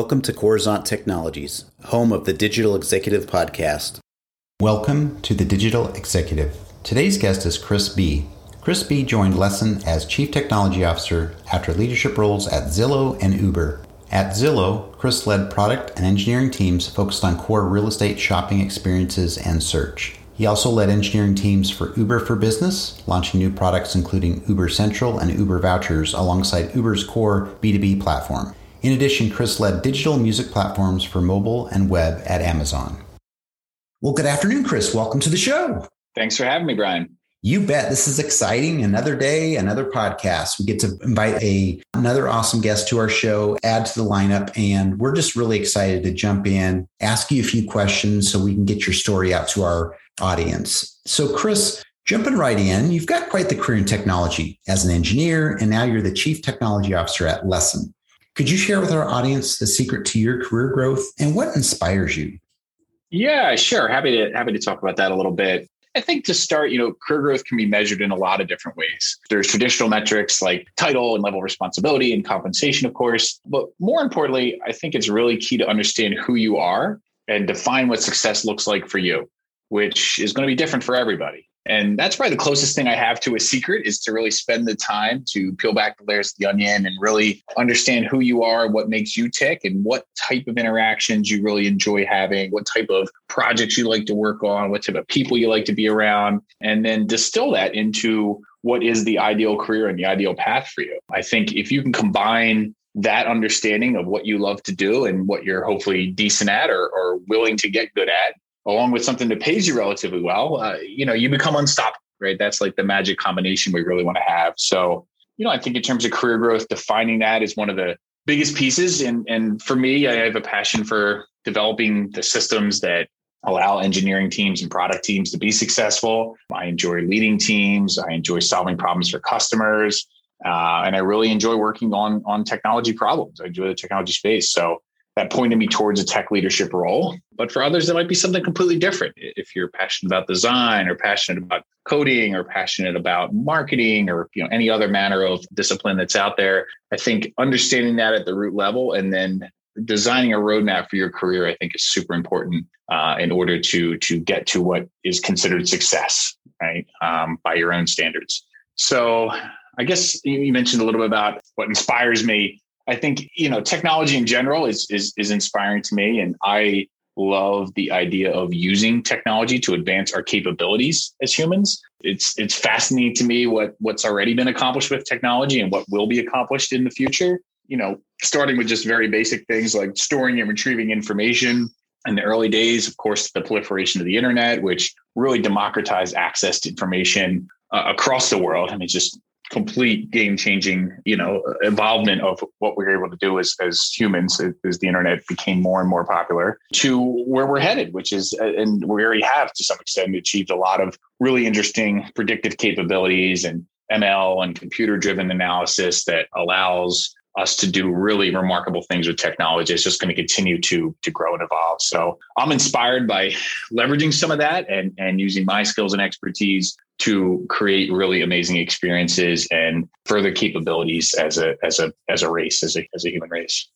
Welcome to Coruzant Technologies, home of the Digital Executive Podcast. Welcome to the Digital Executive. Today's guest is Chris Bee. Chris Bee joined Lessen as Chief Technology Officer after leadership roles at Zillow and Uber. At Zillow, Chris led product and engineering teams focused on core real estate shopping experiences and search. He also led engineering teams for Uber for Business, launching new products including Uber Central and Uber Vouchers alongside Uber's core B2B platform. In addition, Chris led digital music platforms for mobile and web at Amazon. Well, good afternoon, Chris. Welcome to the show. Thanks for having me, Brian. You bet. This is exciting. Another day, another podcast. We get to invite a another awesome guest to our show, add to the lineup, and we're just really excited to jump in, ask you a few questions so we can get your story out to our audience. So, Chris, jumping right in, you've got quite the career in technology as an engineer, and now you're the chief technology officer at Lessen. Could you share with our audience the secret to your career growth and what inspires you? Yeah, sure. Happy to happy to talk about that a little bit. I think to start, you know, career growth can be measured in a lot of different ways. There's traditional metrics like title and level of responsibility and compensation, of course. But more importantly, I think it's really key to understand who you are and define what success looks like for you which is going to be different for everybody. And that's probably the closest thing I have to a secret is to really spend the time to peel back the layers of the onion and really understand who you are, what makes you tick, and what type of interactions you really enjoy having, what type of projects you like to work on, what type of people you like to be around, and then distill that into what is the ideal career and the ideal path for you. I think if you can combine that understanding of what you love to do and what you're hopefully decent at or, or willing to get good at along with something that pays you relatively well, uh, you know, you become unstoppable, right? That's like the magic combination we really want to have. So, you know, I think in terms of career growth, defining that is one of the biggest pieces. And and for me, I have a passion for developing the systems that allow engineering teams and product teams to be successful. I enjoy leading teams. I enjoy solving problems for customers. Uh, and I really enjoy working on on technology problems. I enjoy the technology space. So that pointed me towards a tech leadership role. But for others, it might be something completely different. If you're passionate about design or passionate about coding or passionate about marketing or you know any other manner of discipline that's out there, I think understanding that at the root level and then designing a roadmap for your career, I think is super important uh, in order to to get to what is considered success, right, um, by your own standards. So I guess you mentioned a little bit about what inspires me I think you know technology in general is is is inspiring to me, and I love the idea of using technology to advance our capabilities as humans. It's it's fascinating to me what what's already been accomplished with technology and what will be accomplished in the future. You know, starting with just very basic things like storing and retrieving information. In the early days, of course, the proliferation of the internet, which really democratized access to information uh, across the world. I mean, just complete game changing, you know, involvement of what we were able to do as, as humans as the internet became more and more popular to where we're headed, which is, uh, and we already have to some extent achieved a lot of really interesting predictive capabilities and ML and computer driven analysis that allows us to do really remarkable things with technology. It's just going to continue to to grow and evolve. So I'm inspired by leveraging some of that and and using my skills and expertise to create really amazing experiences and further capabilities as a as a as a race as a as a human race.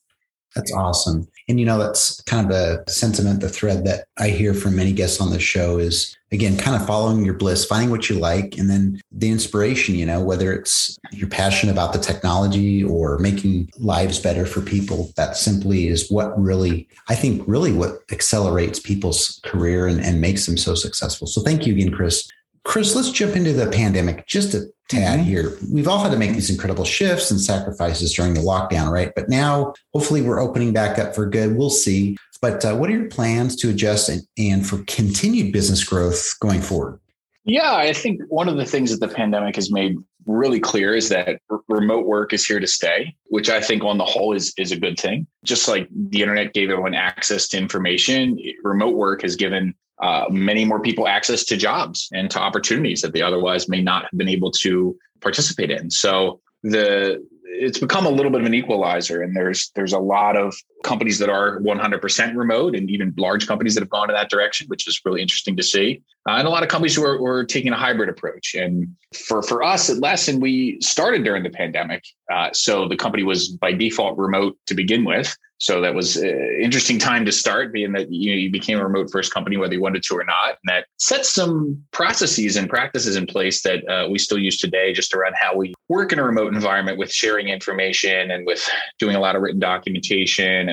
That's awesome. And you know, that's kind of the sentiment, the thread that I hear from many guests on the show is again, kind of following your bliss, finding what you like, and then the inspiration, you know, whether it's you're passionate about the technology or making lives better for people, that simply is what really, I think, really what accelerates people's career and, and makes them so successful. So thank you again, Chris. Chris, let's jump into the pandemic just a tad mm-hmm. here. We've all had to make these incredible shifts and sacrifices during the lockdown, right? But now, hopefully, we're opening back up for good. We'll see. But uh, what are your plans to adjust and, and for continued business growth going forward? Yeah, I think one of the things that the pandemic has made really clear is that r- remote work is here to stay, which I think on the whole is is a good thing. Just like the internet gave everyone access to information, remote work has given uh, many more people access to jobs and to opportunities that they otherwise may not have been able to participate in. So the it's become a little bit of an equalizer and there's there's a lot of companies that are 100% remote and even large companies that have gone in that direction which is really interesting to see. Uh, and a lot of companies who are, are, taking a hybrid approach. And for for us at Lessen we started during the pandemic uh, so the company was by default remote to begin with. So that was an interesting time to start, being that you, know, you became a remote first company, whether you wanted to or not. And that set some processes and practices in place that uh, we still use today, just around how we work in a remote environment with sharing information and with doing a lot of written documentation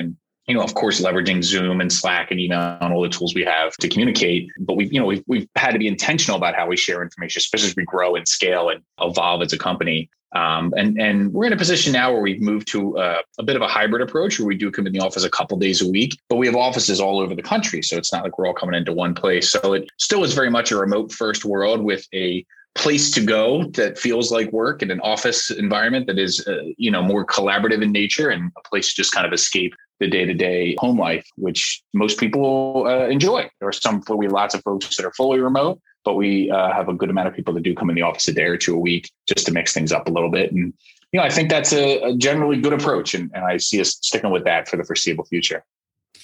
you know, of course, leveraging Zoom and Slack and email and all the tools we have to communicate. But we've, you know, we've, we've had to be intentional about how we share information, especially as we grow and scale and evolve as a company. Um, and and we're in a position now where we've moved to uh, a bit of a hybrid approach, where we do come in the office a couple days a week, but we have offices all over the country, so it's not like we're all coming into one place. So it still is very much a remote first world with a place to go that feels like work in an office environment that is uh, you know more collaborative in nature and a place to just kind of escape the day-to-day home life, which most people uh, enjoy. There are some, we lots of folks that are fully remote, but we uh, have a good amount of people that do come in the office a day or two a week just to mix things up a little bit. And, you know, I think that's a, a generally good approach. And, and I see us sticking with that for the foreseeable future.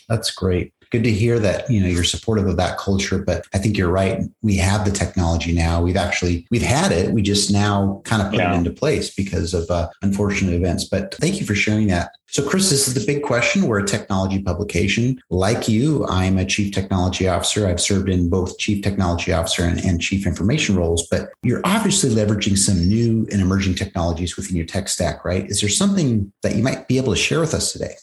That's great. Good to hear that you know you're supportive of that culture but i think you're right. We have the technology now. We've actually we've had it. We just now kind of put yeah. it into place because of uh, unfortunate events. But thank you for sharing that. So chris this is the big question. We're a technology publication. Like you i'm a chief technology officer. I've served in both chief technology officer and, and chief information roles but you're obviously leveraging some new and emerging technologies within your tech stack right? Is there something that you might be able to share with us today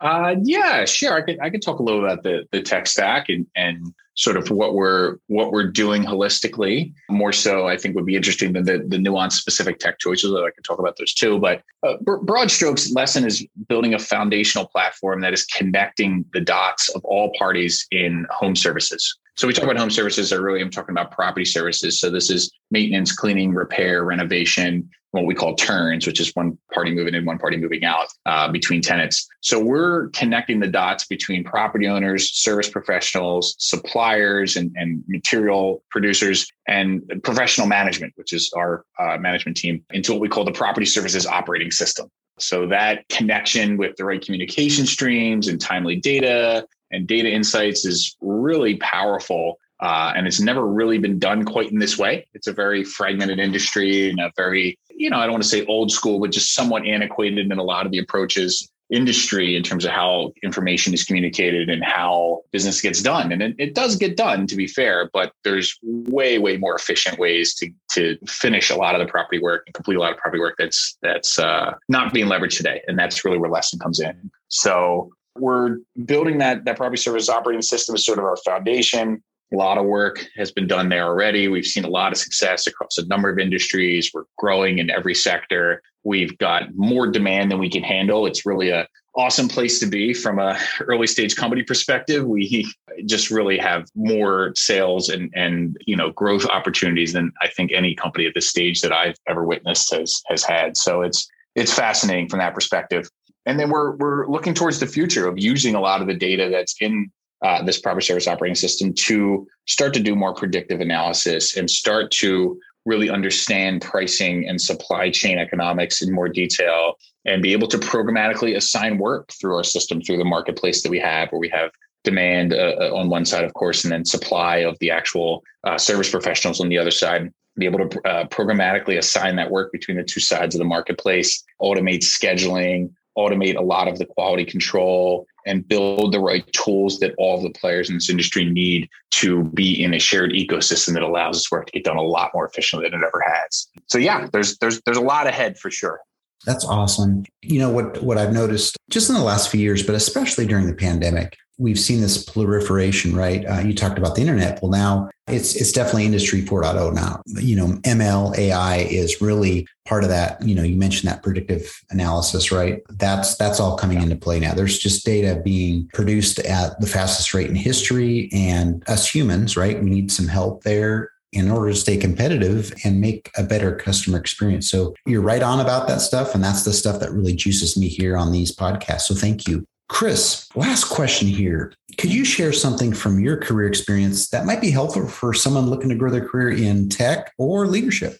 uh, yeah, sure. I could I could talk a little about the the tech stack and and sort of what we're what we're doing holistically. More so, I think would be interesting than the the nuanced specific tech choices. That I can talk about those too. But uh, broad strokes, Lessen is building a foundational platform that is connecting the dots of all parties in home services. So we talk about home services. I really am talking about property services. So this is maintenance, cleaning, repair, renovation, what we call turns, which is one party moving in, one party moving out uh, between tenants. So we're connecting the dots between property owners, service professionals, suppliers, and, and material producers, and professional management, which is our uh, management team, into what we call the property services operating system. So that connection with the right communication streams and timely data and data insights is really powerful uh, and it's never really been done quite in this way. It's a very fragmented industry and a very, you know, I don't want to say old school, but just somewhat antiquated in a lot of the approaches industry in terms of how information is communicated and how business gets done. And it, it, does get done, to be fair, but there's way, way more efficient ways to to finish a lot of the property work and complete a lot of property work that's that's uh, not being leveraged today. And that's really where Lessen comes in. So we're building that that property service operating system as sort of our foundation. A lot of work has been done there already. We've seen a lot of success across a number of industries. We're growing in every sector. We've got more demand than we can handle. It's really a awesome place to be from a early stage company perspective. We just really have more sales and and you know growth opportunities than I think any company at this stage that I've ever witnessed has has had. So it's it's fascinating from that perspective. And then we're we're looking towards the future of using a lot of the data that's in uh, this property service operating system to start to do more predictive analysis and start to really understand pricing and supply chain economics in more detail and be able to programmatically assign work through our system through the marketplace that we have where we have demand uh, uh on one side of course and then supply of the actual uh, service professionals on the other side be able to uh, programmatically assign that work between the two sides of the marketplace automate scheduling automate a lot of the quality control and build the right tools that all the players in this industry need to be in a shared ecosystem that allows this work to get done a lot more efficiently than it ever has. So yeah, there's there's there's a lot ahead for sure. That's awesome. You know what what I've noticed just in the last few years, but especially during the pandemic, we've seen this proliferation, right? Uh, you talked about the internet. Well, now it's it's definitely industry 4.0 now. You know, ML AI is really part of that. You know, you mentioned that predictive analysis, right? That's that's all coming into play now. There's just data being produced at the fastest rate in history, and us humans, right? We need some help there in order to stay competitive and make a better customer experience. So you're right on about that stuff. And that's the stuff that really juices me here on these podcasts. So thank you. Chris, last question here. Could you share something from your career experience that might be helpful for someone looking to grow their career in tech or leadership?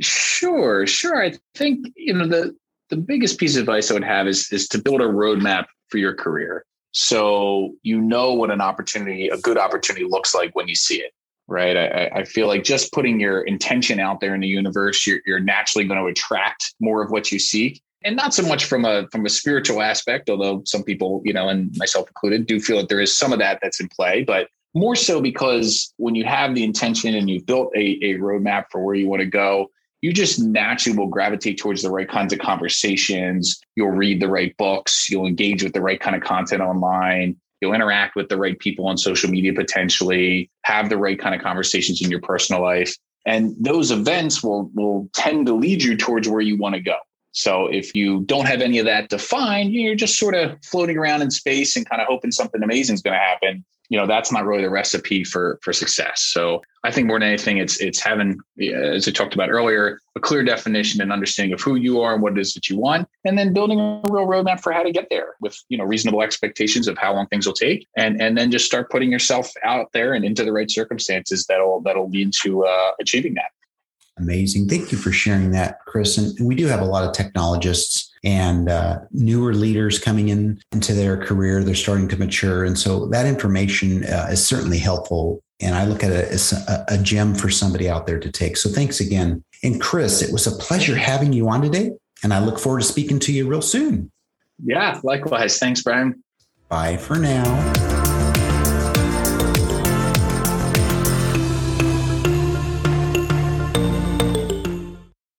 Sure, sure. I think you know the the biggest piece of advice I would have is is to build a roadmap for your career, so you know what an opportunity, a good opportunity, looks like when you see it. Right. I, I feel like just putting your intention out there in the universe, you're, you're naturally going to attract more of what you seek and not so much from a from a spiritual aspect, although some people, you know, and myself included, do feel that there is some of that that's in play, but more so because when you have the intention and you've built a, a roadmap for where you want to go, you just naturally will gravitate towards the right kinds of conversations. You'll read the right books. You'll engage with the right kind of content online. You'll interact with the right people on social media potentially, have the right kind of conversations in your personal life. And those events will, will tend to lead you towards where you want to go. So if you don't have any of that defined, you're just sort of floating around in space and kind of hoping something amazing is going to happen. You know that's not really the recipe for for success. So i think more than anything it's it's having as i talked about earlier a clear definition and understanding of who you are and what it is that you want and then building a real roadmap for how to get there with you know reasonable expectations of how long things will take and and then just start putting yourself out there and into the right circumstances that'll that'll lead to uh, achieving that amazing. Thank you for sharing that chris. And we do have a lot of technologists and uh, newer leaders coming in into their career. They're starting to mature. And so that information uh, is certainly helpful. And i look at it as a, a gem for somebody out there to take. So thanks again. And chris it was a pleasure having you on today. And i look forward to speaking to you real soon. Yeah likewise. Thanks brian. Bye for now